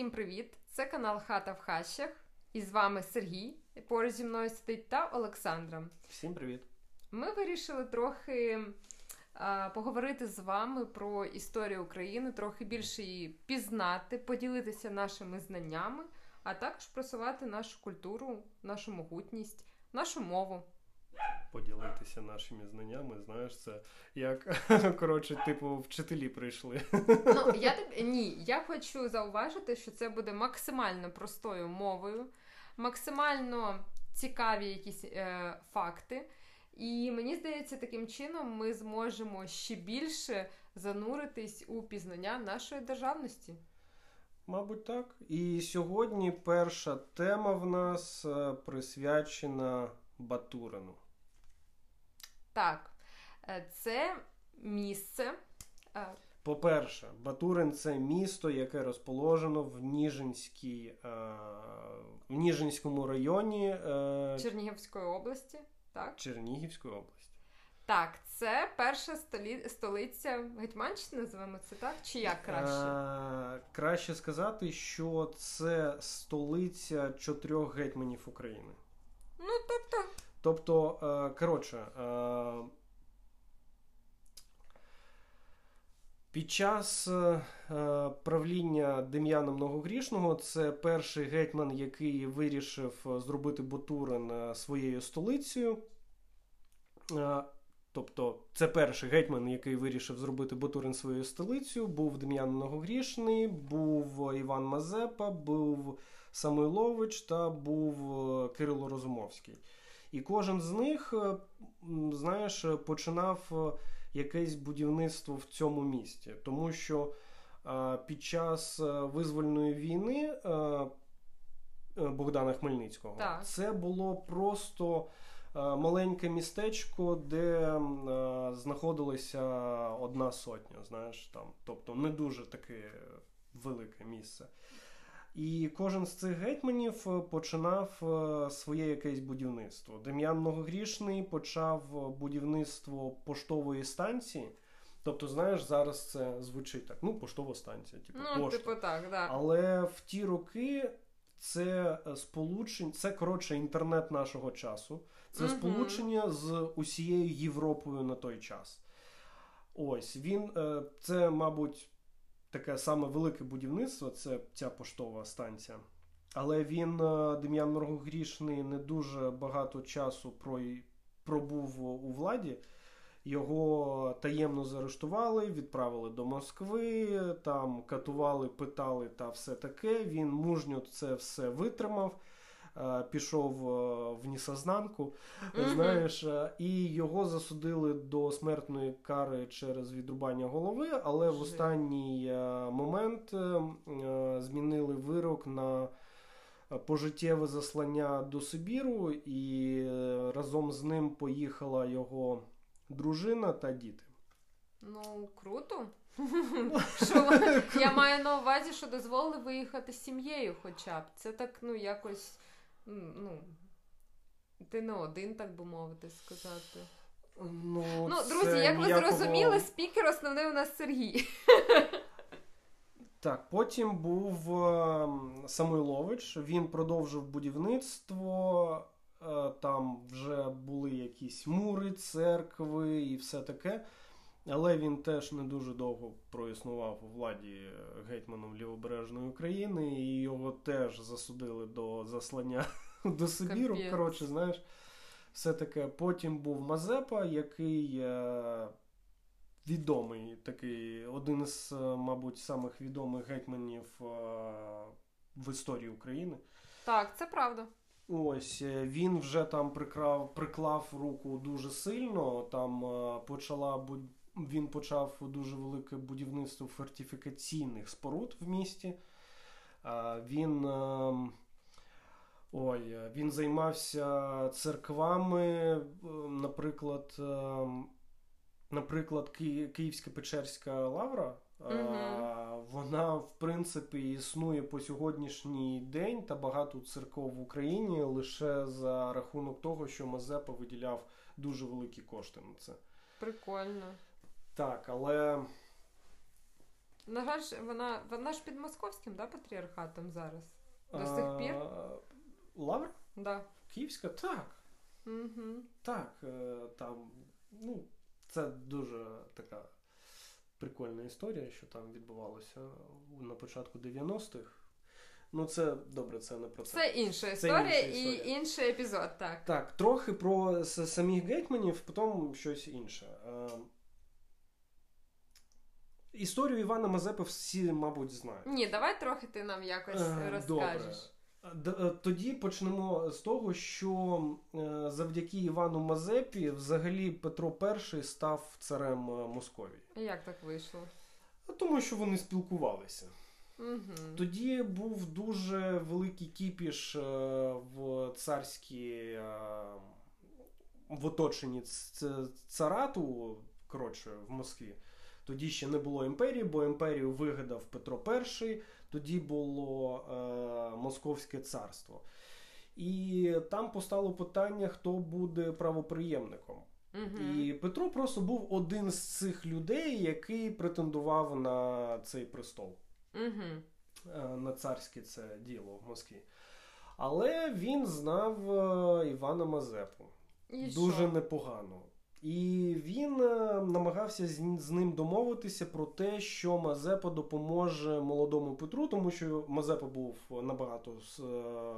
Всім привіт! Це канал Хата в Хащах. І з вами Сергій. Поруч зі мною сидить та Олександра. Всім привіт! Ми вирішили трохи а, поговорити з вами про історію України, трохи більше її пізнати, поділитися нашими знаннями, а також просувати нашу культуру, нашу могутність, нашу мову. Поділитися нашими знаннями, знаєш, це як коротше, типу, вчителі прийшли. Ну, я так ні, я хочу зауважити, що це буде максимально простою мовою, максимально цікаві якісь е, факти. І мені здається, таким чином ми зможемо ще більше зануритись у пізнання нашої державності. Мабуть, так. І сьогодні перша тема в нас е, присвячена Батурину. Так, е, це місце. е, По-перше, Батурин це місто, яке розположено в Ніжинській, е, в Ніжинському районі Чернігівської області. Так, Чернігівської області. так, це перша столі... столиця Гетьманщини, називаємо це так? Чи як краще? Е, краще сказати, що це столиця чотирьох гетьманів України. Ну, тобто, Тобто, е, коротше, е, під час е, правління Дем'яна Многогрішного це перший гетьман, який вирішив зробити Батурин е, своєю столицею. Тобто, це перший гетьман, який вирішив зробити Батурин своєю столицею. Був Дем'ян Многогрішний, був Іван Мазепа, був Самойлович та був Кирило Розумовський. І кожен з них, е, знаєш, починав е, якесь будівництво в цьому місті. Тому що е, під час е, визвольної війни е, е, Богдана Хмельницького Так. це було просто е, маленьке містечко, де е, знаходилася одна сотня, знаєш, там. Тобто не дуже таке велике місце. І кожен з цих гетьманів е, починав е, своє якесь будівництво. Дем'ян Многогрішний почав е, будівництво поштової станції. Тобто, знаєш, зараз це звучить так: ну, поштова станція, типу, ну, пошта. типу так, да. Але в ті роки це сполучення, це коротше інтернет нашого часу. Це Мгм. сполучення з усією Європою на той час. Ось він, це, мабуть, таке саме велике будівництво, це ця поштова станція. Але він, е, Дем'ян Моргогрішний, не дуже багато часу пробув у владі. Його таємно заарештували, відправили до Москви, там катували, питали та все таке. Він мужньо це все витримав, пішов е, в несознанку, Мгм. знаєш, е, і його засудили до смертної кари через відрубання голови, але в останній е, момент е, е, змінили вирок на е, пожиттєве заслання до Сибіру, і е, разом з ним поїхала його дружина та діти. Ну, круто. що, я маю на увазі, що дозволили виїхати з сім'єю хоча б. Це так, ну, якось. Ну, ти не один, так би мовити, сказати. Ну, Ну, друзі, як ви зрозуміли, спікер основний у нас Сергій. Так, потім був е, Самойлович, він продовжив будівництво, е, там вже були якісь мури, церкви і все таке. Але він теж не дуже довго проіснував у владі е, гетьманом Лівобережної України, і його теж засудили до заслання до Сибіру. Коротше, знаєш, все таке. Потім був Мазепа, який е, відомий такий, один із, е, мабуть, самих відомих гетьманів в історії України. Так, це правда. Ось він вже там прикрав, приклав руку дуже сильно. Там почала буд- він почав дуже велике будівництво фортифікаційних споруд в місті. Він, ем, ой, він займався церквами, е, наприклад, ем, наприклад, Київська Печерська лавра. Мгм. Вона, в принципі, існує по сьогоднішній день та багато церков в Україні лише за рахунок того, що Мазепа виділяв дуже великі кошти на це. Прикольно. Так, але На жаль, вона вона ж під московським да, патріархатом зараз. До сих пір? Лавр? Да. Київська? Так. Угу. Так, е, там, ну, це дуже така прикольна історія, що там відбувалося на початку 90-х. Ну, це добре, це не про це. Це інша історія, це інша історія. і інший епізод, так. Так, трохи про самих гетьманів, потім щось інше. Е, історію Івана Мазепи всі, мабуть, знають. Ні, давай трохи ти нам якось е, розкажеш. Добре. Е, тоді почнемо з того, що завдяки Івану Мазепі взагалі Петро І став царем Московії. Як так вийшло? Тому що вони спілкувалися. Угу. Тоді був дуже великий кіпіш е, в царській е, в оточенні царату, коротше, в Москві. Тоді ще не було імперії, бо імперію вигадав Петро І, тоді було е, Московське царство. І там постало питання, хто буде правоприємником. Угу. І Петро просто був один з цих людей, який претендував на цей престол. Угу. На царське це діло в Москві. Але він знав е, Івана Мазепу І дуже що? непогано. І він е, намагався з ним домовитися про те, що Мазепа допоможе молодому Петру, тому що Мазепа був набагато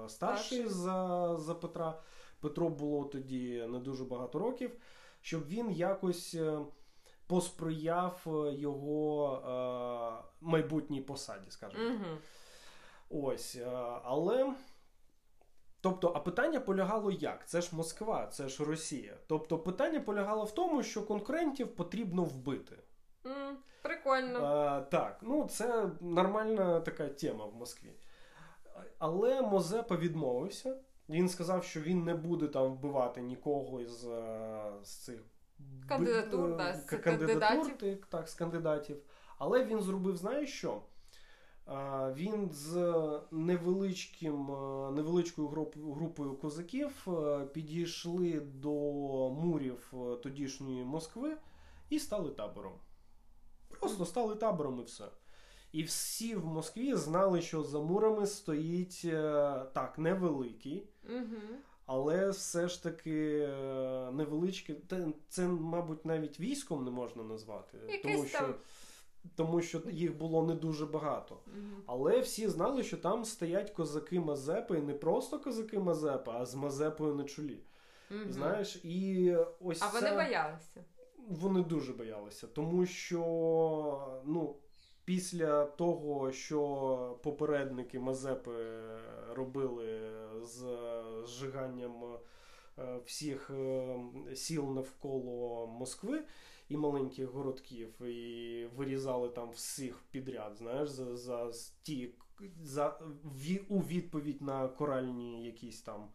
старший за, за Петра. Петро було тоді не дуже багато років, щоб він якось посприяв е, його е, майбутній посаді, скажімо так. Угу. Ось. Е, але. Тобто, а питання полягало як? Це ж Москва, це ж Росія. Тобто, питання полягало в тому, що конкурентів потрібно вбити. Mm, прикольно. А, Так, ну це нормальна така тема в Москві. Але Мозепа відмовився. Він сказав, що він не буде там вбивати нікого із з цих Кандидатур, Б... да, з кандидатур кандидатів. Так, з кандидатів. Але він зробив, знаєш що? Він з невеличким, невеличкою групою козаків підійшли до мурів тодішньої Москви і стали табором. Просто стали табором і все. І всі в Москві знали, що за мурами стоїть е, так, невеликий. Угу але все ж таки е, невеличке. Це, мабуть, навіть військом не можна назвати, Якесь тому що там... тому що їх було не дуже багато. Але всі знали, що там стоять козаки Мазепи, і не просто козаки Мазепи, а з Мазепою на чолі. Знаєш, і ось А вони це... боялися. Вони дуже боялися, тому що ну, після того, що попередники Мазепи робили з зжиганням всіх е, сіл навколо Москви і маленьких городків, і вирізали там всіх підряд, знаєш, за за ті за у відповідь на коральні якісь там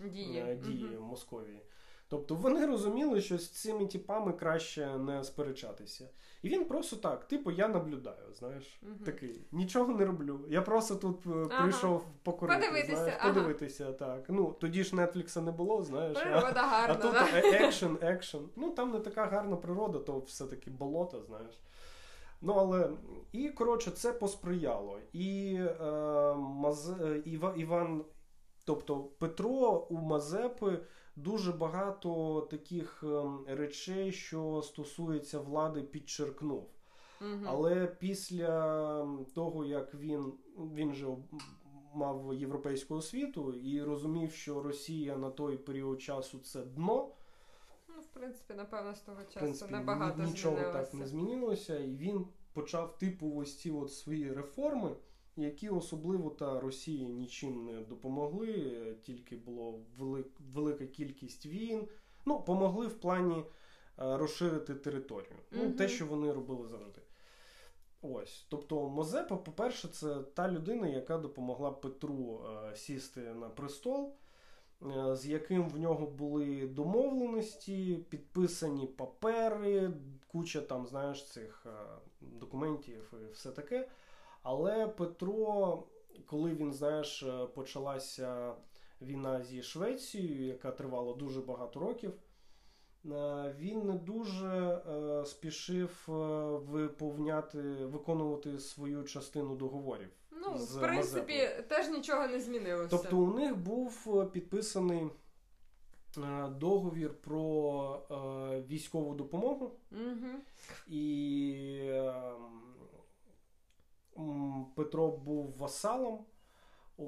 дії, е, дії угу. Московії. Тобто вони розуміли, що з цими типами краще не сперечатися. І він просто так, типу, я наблюдаю, знаєш, угу. такий. Нічого не роблю. Я просто тут е, ага. прийшов покурити. Подивитися, знаєш, ага. подивитися, так. Ну, тоді ж Нетфлікса не було, знаєш. Природа а, гарна. А тут да? екшен, екшен. Ну, там не така гарна природа, то все-таки болото, знаєш. Ну, але і коротше, це посприяло. І е, Маз... Іва... Іван, тобто Петро у Мазепи дуже багато таких ем, речей, що стосується влади, підчеркнув. Угу. Але після ем, того, як він він же мав європейську освіту і розумів, що Росія на той період часу це дно. Ну, в принципі, напевно, з того часу принципі, небагато нічого змінилося. так не змінилося, і він почав типу ось ці от свої реформи які особливо та Росії нічим не допомогли, тільки була велика кількість війн. Ну, помогли в плані е, розширити територію. Ну, угу. Те, що вони робили завжди. Ось. Тобто, Мозепа, по-перше, це та людина, яка допомогла Петру е, сісти на престол, е, з яким в нього були домовленості, підписані папери, куча там, знаєш, цих е, документів і все таке. Але Петро, коли він, знаєш, е, почалася війна зі Швецією, яка тривала дуже багато років, він не дуже спішив виповняти, виконувати свою частину договорів. Ну, в принципі, Мазепою. теж нічого не змінилося. Тобто у них був підписаний договір про військову допомогу. Угу. І Петро був васалом.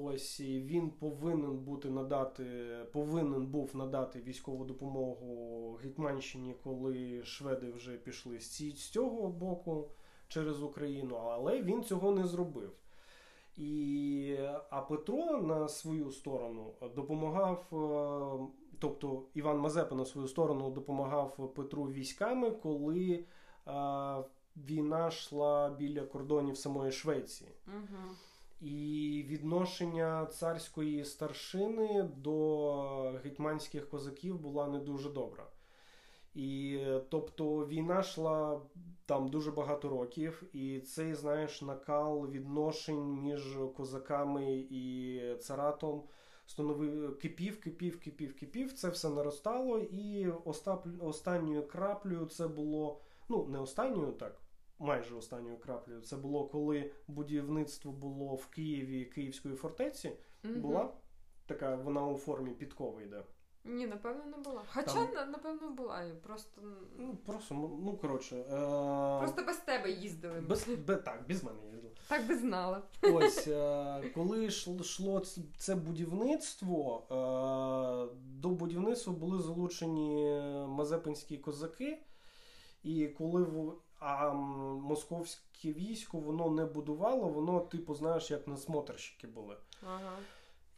Ось і він повинен бути надати, повинен був надати військову допомогу Гетьманщині, коли шведи вже пішли з цього боку через Україну, але він цього не зробив. І, А Петро на свою сторону допомагав, е, тобто Іван Мазепа на свою сторону допомагав Петру військами, коли е, війна йшла біля кордонів самої Швеції. Угу. І відношення царської старшини до гетьманських козаків була не дуже добра. І тобто війна йшла там дуже багато років, і цей, знаєш, накал відношень між козаками і царатом становив кипів, кипів, кипів, кипів. Це все наростало, і остап, останньою краплею це було ну не останньою так майже останньою краплею. Це було коли будівництво було в Києві Київської фортеці. mm Була така, вона у формі підкови йде. Ні, напевно, не була. Хоча, Там... напевно, була. Просто Ну, просто, ну коротше. Е... Просто без тебе їздили. Без, бе, Так, без мене їздили. Так би знала. Ось, е... коли йшло це будівництво, е... до будівництва були залучені мазепинські козаки, і коли а московське військо воно не будувало, воно, типу, знаєш, як на смотрщики були. Ага.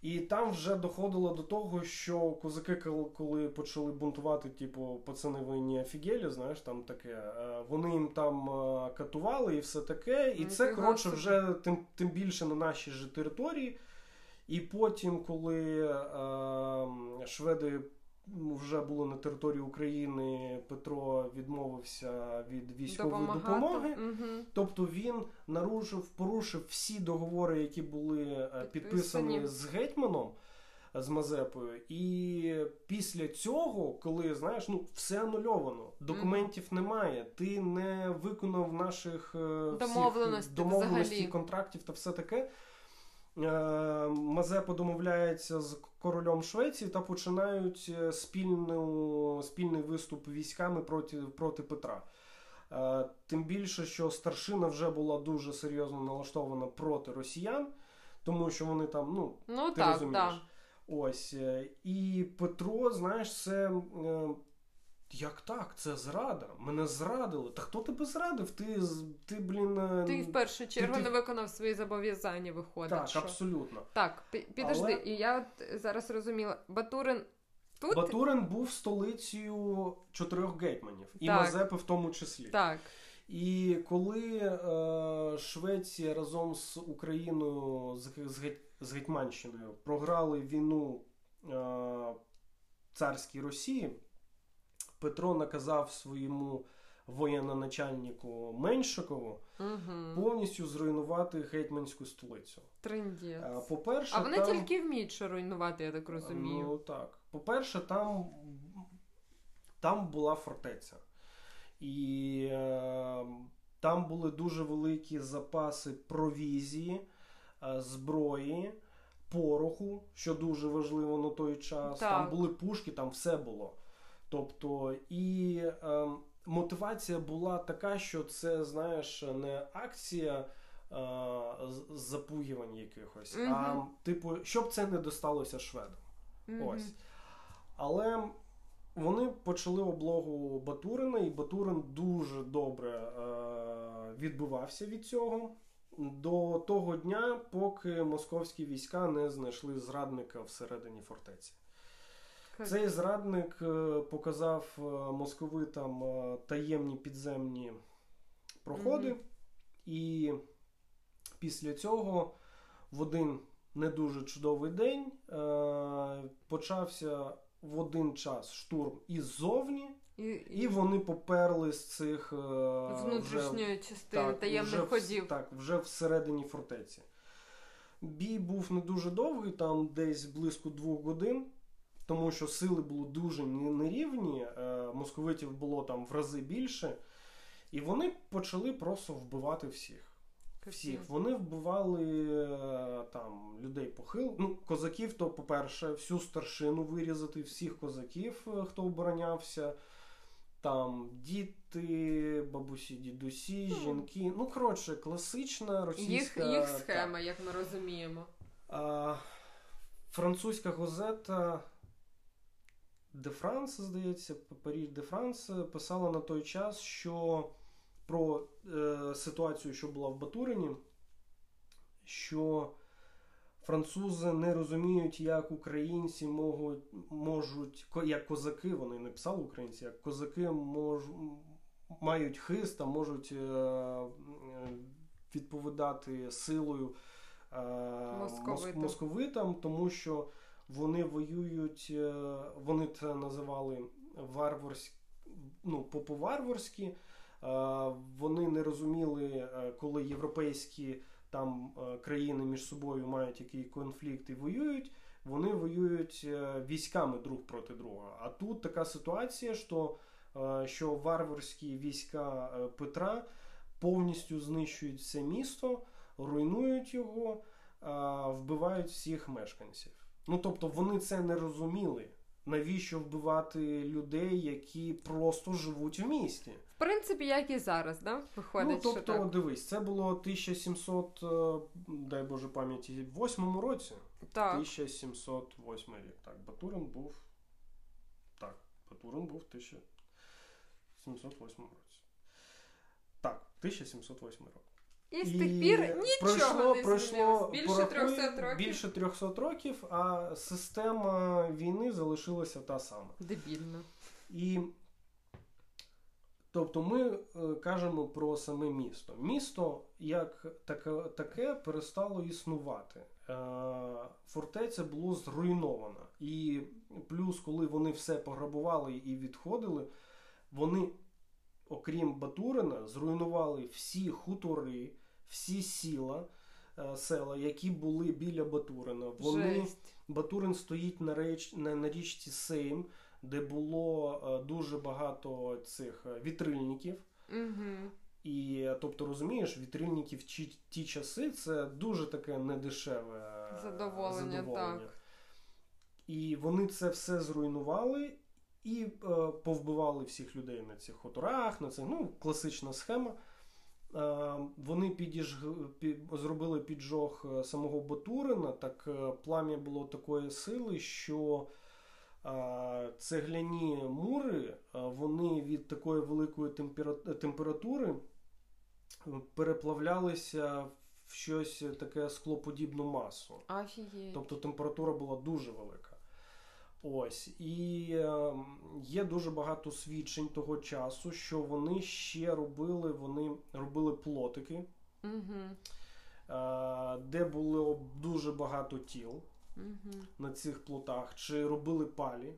І там вже доходило до того, що козаки, коли почали бунтувати, типу, пацани ви не офігелі, знаєш, там таке. Е, вони їм там е, катували і все таке. І це, коротше, вже тим тим більше на нашій же території. І потім, коли е, шведи вже було на території України, Петро відмовився від військової Допомагати. допомоги. Угу. Тобто він нарушив, порушив всі договори, які були е, підписані, з гетьманом. З Мазепою, і після цього, коли знаєш, ну все анульовано, документів mm. немає, ти не виконав наших е, домовленостей, домовленостей контрактів та все таке. Е, Мазепа домовляється з королем Швеції та починають е, спільну, спільний виступ військами проти проти Петра. Е, тим більше, що старшина вже була дуже серйозно налаштована проти росіян, тому що вони там, ну, ну ти так, розумієш. Так. Ось. І Петро, знаєш, це як так? Це зрада. Мене зрадили. Та хто тебе зрадив? Ти ти, блін. Е, ти в першу чергу ти, не виконав свої зобов'язання, виходить. Так, що... абсолютно. Так, підожди, Але... і я от зараз розуміла, Батурин. Тут? Батурин був столицею чотирьох гетьманів, і так. Мазепи в тому числі. Так. І коли е, Швеція разом з Україною з, з, з Гетьманщиною програли війну е, царській Росії, Петро наказав своєму воєнноначальнику Меншикову угу. повністю зруйнувати гетьманську столицю. Трендець. По-перше, а вони там... тільки вміють що руйнувати, я так розумію. Ну так. По-перше, там там була фортеця. І е, там були дуже великі запаси провізії, е, зброї, пороху, що дуже важливо на той час. Так. Там були пушки, там все було. Тобто і е, мотивація була така, що це, знаєш, не акція е, запугівань якихось, mm а типу, щоб це не досталося шведам. mm Ось. Але вони почали облогу Батурина, і Батурин дуже добре е, відбивався від цього. До того дня, поки московські війська не знайшли зрадника всередині фортеці. Цей зрадник е, показав е, московитам е, таємні підземні проходи, mm-hmm. і після цього в один не дуже чудовий день почався в один час штурм іззовні, і, і вони поперли з цих внутрішньої частини таємних вже ходів. Так, вже всередині фортеці. Бій був не дуже довгий, там десь близько двох годин. Тому що сили були дуже нерівні, е, московитів було там в рази більше, і вони почали просто вбивати всіх. Всіх вони вбивали е, там людей похил. Ну, козаків, то, по-перше, всю старшину вирізати, всіх козаків, е, хто оборонявся. Там діти, бабусі, дідусі, mm. жінки. Ну, коротше, класична російська їх їх схема, так. як ми розуміємо. А, Французька газета Де Франс, здається, Паріж Де Франс писала на той час, що про е, ситуацію, що була в Батурині, що французи не розуміють, як українці можуть, можуть як козаки, вони не писали українці, як козаки мож, мають хист, а можуть е, відповідати силою е, московитам. московитам, тому що вони воюють, е, вони це називали варварські, ну, по-варварськи. Вони не розуміли, е, коли європейські там е, країни між собою мають який конфлікт і воюють. Вони воюють е, військами друг проти друга. А тут така ситуація, що що варварські війська Петра повністю знищують це місто, руйнують його, вбивають всіх мешканців. Ну тобто вони це не розуміли навіщо вбивати людей, які просто живуть в місті? В принципі, як і зараз, да? Виходить, Ну, тобто, що так. дивись, це було 1700, е, дай Боже пам'яті, восьмому році. Так. 1708 рік. Так, Батурин був. Так, Батурин був в 1708 році. Так, 1708 рік. І з тих пір нічого пройшло, не пройшло більше 300 років. Більше 300 років, а система війни залишилася та сама. Дебільно. І тобто ми е, кажемо про саме місто. Місто як таке, таке перестало існувати. Е, фортеця було зруйнована. І плюс, коли вони все пограбували і відходили, вони. Окрім Батурина, зруйнували всі хутори, всі сіла, е, села, які були біля Батурина. Вони Жесть. Батурин стоїть на реч на, на річці Сейм, де було е, дуже багато цих е, вітрильників. Угу. І тобто, розумієш, вітрильники в ті, ті часи це дуже таке недешеве задоволення. задоволення. так. І вони це все зруйнували і е, повбивали всіх людей на цих хуторах, на цих ну, класична схема. Е, вони підіж... під... зробили піджог е, самого Батурина, так е, плам'я було такої сили, що цегляні мури вони від такої великої температури переплавлялися в щось таке склоподібну масу. Офігеть. Тобто температура була дуже велика. Ось і е, є дуже багато свідчень того часу, що вони ще робили, вони робили плотики, угу. е, де було дуже багато тіл угу. на цих плотах, чи робили палі,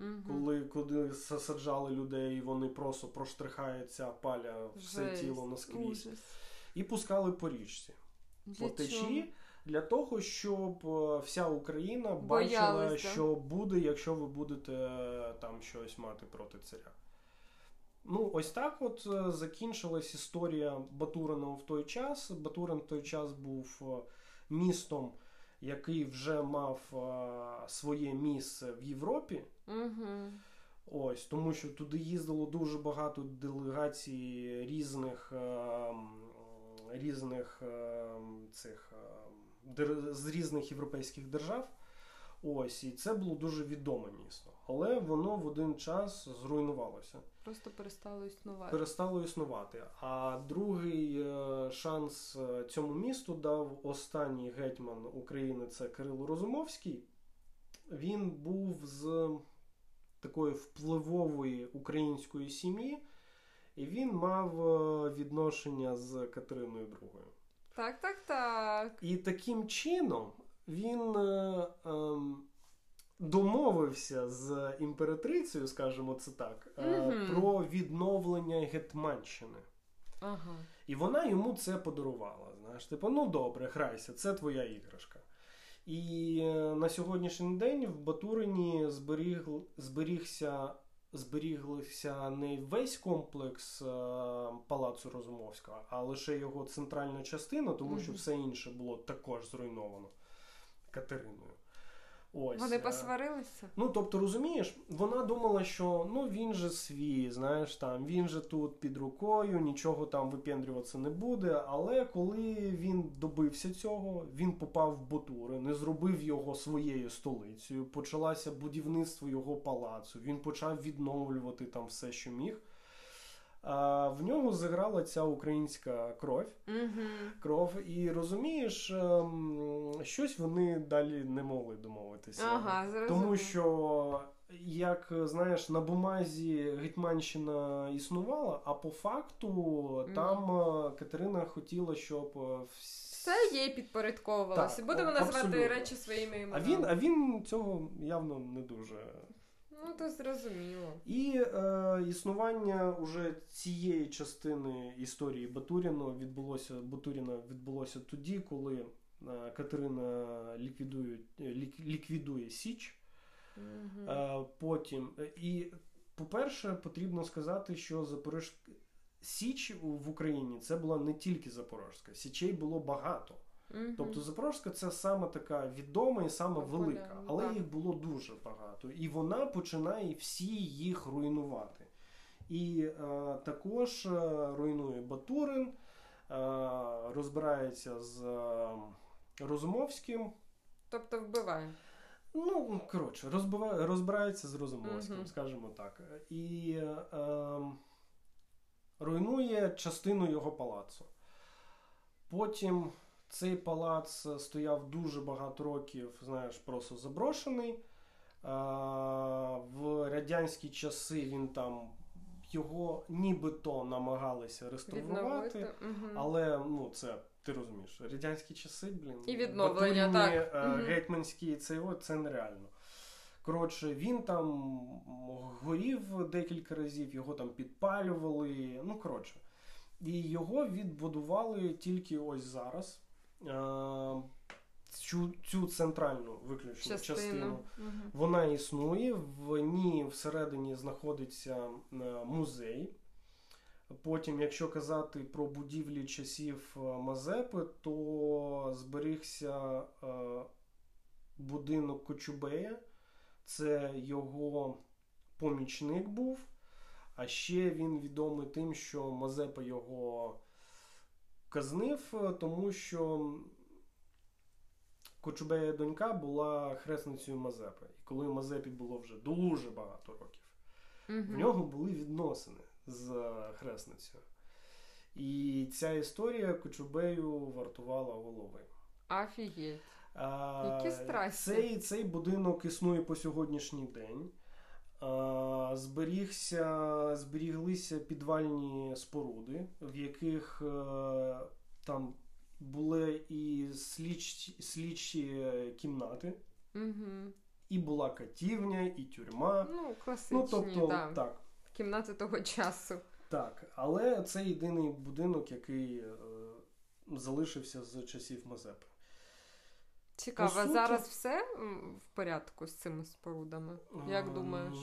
угу. коли коли саджали людей, і вони просто проштрихаються паля все Жесть. тіло наскрізь. Ужас. І пускали по річці. По течі для того, щоб е, вся Україна бачила, Боялись, що буде, якщо ви будете е, там щось мати проти царя. Ну, ось так от е, закінчилась історія Батурина в той час. Батурин в той час був містом, який вже мав своє місце в Європі. Угу. Ось, тому що туди їздило дуже багато делегацій різних різних цих з різних європейських держав. Ось, і це було дуже відоме місто. Але воно в один час зруйнувалося. Просто перестало існувати. Перестало існувати. А другий е, шанс е, цьому місту дав останній гетьман України це Кирило Розумовський. Він був з такої впливової української сім'ї, і він мав е, відношення з Катериною II. Так, так, так. І таким чином він е, е, домовився з імператрицею, скажімо це так, е, угу. про відновлення Гетманщини. Ага. І вона йому це подарувала. Знаєш, типу, ну добре, грайся, це твоя іграшка. І е, на сьогоднішній день в Батурині зберіг, зберігся. Зберігся не весь комплекс е, палацу Розумовського, а лише його центральна частина, тому що все інше було також зруйновано Катериною. Ось. Вони е, посварилися? Ну, тобто, розумієш, вона думала, що ну він же свій, знаєш, там він же тут під рукою, нічого там випендрюватися не буде. Але коли він добився цього, він попав в Ботури, не зробив його своєю столицею. Почалося будівництво його палацу. Він почав відновлювати там все, що міг. А в нього заграла ця українська кров. Кров, і розумієш, ем, щось вони далі не могли домовитися. Ага, зрозуміло. Тому що, як знаєш, на бумазі Гетьманщина існувала, а по факту там е, Катерина хотіла, щоб е, вс- Все їй підпорядковувалося. Будемо о- називати речі своїми А він, а він цього явно не дуже. Ну, то зрозуміло. І е, існування уже цієї частини історії Батуріна відбулося Батуріна відбулося тоді, коли е, Катерина ліквідує, лік, ліквідує Січ. Угу. Е, потім, е, і, по-перше, потрібно сказати, що Запорож... Січ в Україні це була не тільки Запорожська, Січей було багато. Тобто Запорожська це саме така відома і саме велика, але їх було дуже багато. І вона починає всі їх руйнувати. І е, також е, руйнує Батурин, е, розбирається з е, Розумовським. Тобто вбиває. Ну, коротше, розбива... розбирається з Розумовським, Мгм. скажімо так. І е, ем, руйнує частину його палацу. Потім цей палац стояв дуже багато років, знаєш, просто заброшений. В радянські часи він там його нібито намагалися реставрувати. Угу. Але ну це ти розумієш, радянські часи, блін, І відновлення, Батуріні, так. е, гетьманські, це от, це нереально. Коротше, він там горів декілька разів, його там підпалювали. Ну, коротше. І його відбудували тільки ось зараз. Е, Цю, цю центральну виключну частину. Частину. Угу. Вона існує, в ній всередині знаходиться е, музей. Потім, якщо казати про будівлі часів е, Мазепи, то зберігся е, будинок Кочубея. Це його помічник був. А ще він відомий тим, що Мазепа його казнив, тому що Кочубея донька була хресницею Мазепи. І коли Мазепі було вже дуже багато років, в нього були відносини з хресницею. І ця історія Кочубею вартувала голови. Офігеть. А, Які страсті. Цей, цей будинок існує по сьогоднішній день. А, зберігся, зберіглися підвальні споруди, в яких е, там були і слідчі, слідчі кімнати, Угу. і була катівня, і тюрма. Ну, класичні, Ну, тобто, да. так. кімнати того часу. Так, але це єдиний будинок, який е, залишився з часів Мазепи. Цікаво, суті- зараз все в порядку з цими спорудами? Як думаєш?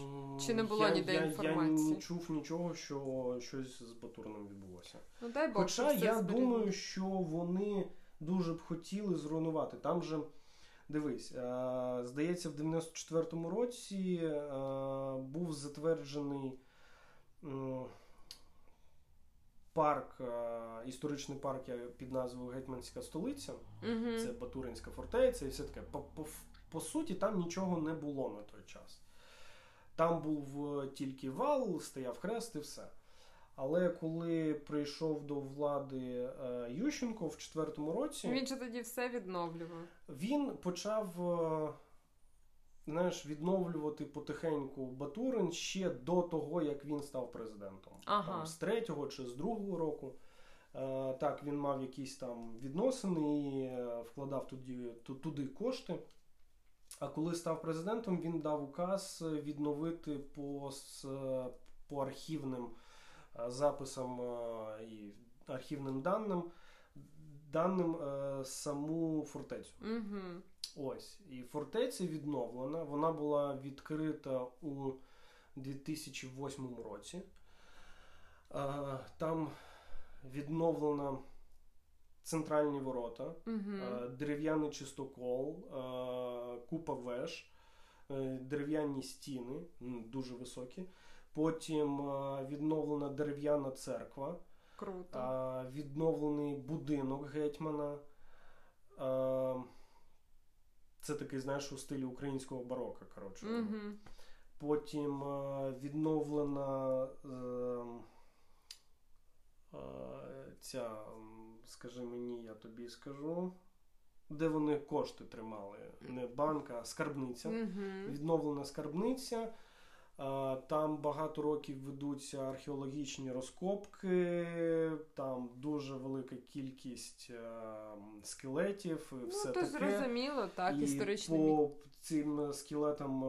Чи не було я, ніде я, інформації? Я не чув нічого, що щось з Батурним відбулося. Ну дай Бог. Хоча я зберігло. думаю, що вони дуже б хотіли зруйнувати. Там же, дивись, е, здається, в 94-му році е, був затверджений парк, е, історичний парк я- під назвою Гетьманська столиця. Мгм. Це Батуринська фортеця і все таке. По, по, по суті, там нічого не було на той час. Там був е, тільки вал, стояв хрест і все. Але коли прийшов до влади е, Ющенко в четвертому році, Він же тоді все відновлював. він почав знаєш, відновлювати потихеньку Батурин ще до того, як він став президентом. Ага. Там, з третього чи з другого року. Е, так, він мав якісь там відносини і е, вкладав туди, туди кошти. А коли став президентом, він дав указ відновити по, по архівним е, записам е, і архівним даним, даним е, саму фортецю. Угу. Ось. І фортеця відновлена. Вона була відкрита у 2008 році. Там відновлена центральні ворота, угу. дерев'яний чистокол, купа веж, е, дерев'яні стіни, дуже високі. Потім відновлена дерев'яна церква. Круто. Відновлений будинок гетьмана. Це такий, знаєш, у стилі українського барока. коротше. Угу. Потім відновлена ем, ця, скажи мені, я тобі скажу. Де вони кошти тримали? Не банка, а скарбниця. mm Відновлена скарбниця. Там багато років ведуться археологічні розкопки, там дуже велика кількість скелетів. Ну, все то таке. зрозуміло, так, і історичний по цим скелетам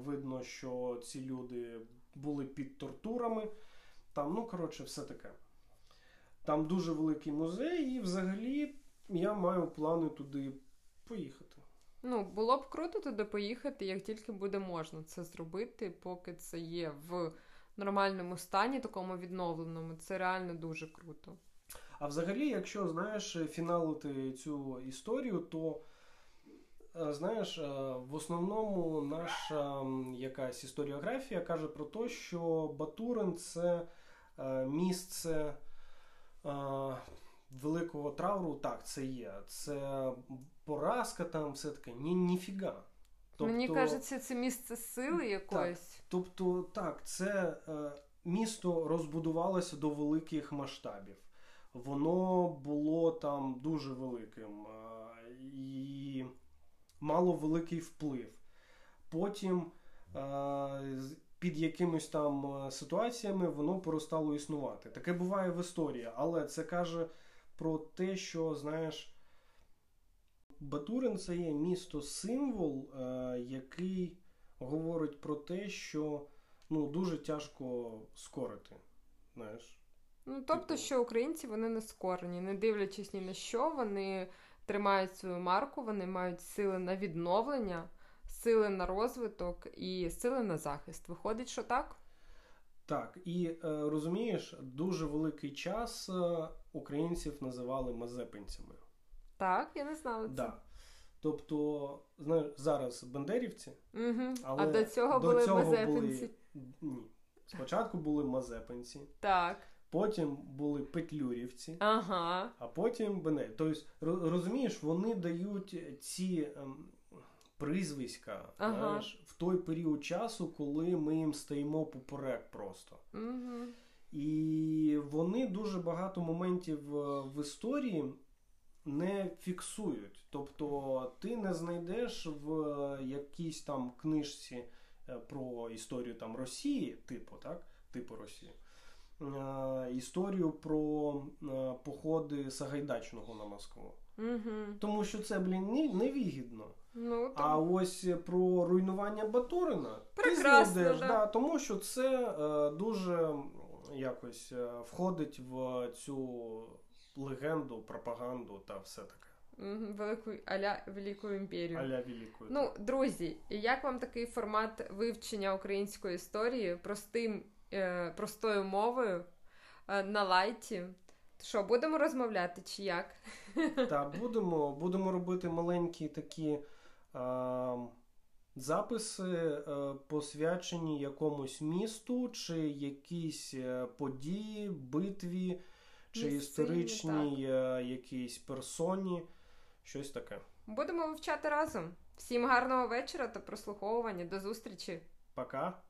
видно, що ці люди були під тортурами. Там, ну коротше, все таке. Там дуже великий музей, і взагалі я маю плани туди поїхати. Ну, було б круто туди поїхати, як тільки буде можна це зробити, поки це є в нормальному стані, такому відновленому. Це реально дуже круто. А взагалі, якщо знаєш, фіналити цю історію, то е, знаєш, е, в основному наша якась історіографія каже про те, що Батурин це е, місце великого трауру, так, це є. Це поразка там, все таке. Ні, ніфіга. Тобто, Мені кажеться, це місце сили якоїсь. Так, тобто, так, це е, місто розбудувалося до великих масштабів. Воно було там дуже великим е, і мало великий вплив. Потім е, під якимись там е, ситуаціями воно перестало існувати. Таке буває в історії, але це каже про те, що, знаєш, Батурин це є місто-символ, е, який говорить про те, що ну, дуже тяжко скорити. знаєш. Ну, тобто, типу... що українці вони не скорені, не дивлячись ні на що, вони тримають свою марку, вони мають сили на відновлення сили на розвиток і сили на захист. Виходить, що так? Так, і е, розумієш, дуже великий час е, українців називали мазепинцями. Так, я не знала це. Да. Тобто, знаєш, зараз бандерівці, угу. але а до цього до були цього мазепинці. Були... Ні. Спочатку були мазепинці. Так. Потім були петлюрівці, ага. а потім бандерівці. Тобто, розумієш, вони дають ці ем, прізвиська ага. знаєш, в той період часу, коли ми їм стоїмо поперек просто. Угу. І вони дуже багато моментів е, в історії не фіксують. Тобто ти не знайдеш в якійсь там книжці е, про історію там Росії, типу, так? Типу Росії. Е, історію про походи Сагайдачного на Москву. Угу. Тому що це, блін, невигідно. Ну, там... А ось про руйнування Батурина Прекрасно, ти знайдеш, да. да, тому що це е, дуже якось е, входить в цю легенду, пропаганду та все таке. Велику аля Велику імперію. Аля Велику. Ну, друзі, як вам такий формат вивчення української історії простим, е, простою мовою е, на лайті? Що, будемо розмовляти чи як? Так, будемо будемо робити маленькі такі а, записи, е, посвячені якомусь місту, чи якісь е, події, битві, чи Місцині, історичній е, якійсь персоні. Щось таке. Будемо вивчати разом. Всім гарного вечора та прослуховування. До зустрічі. Пока.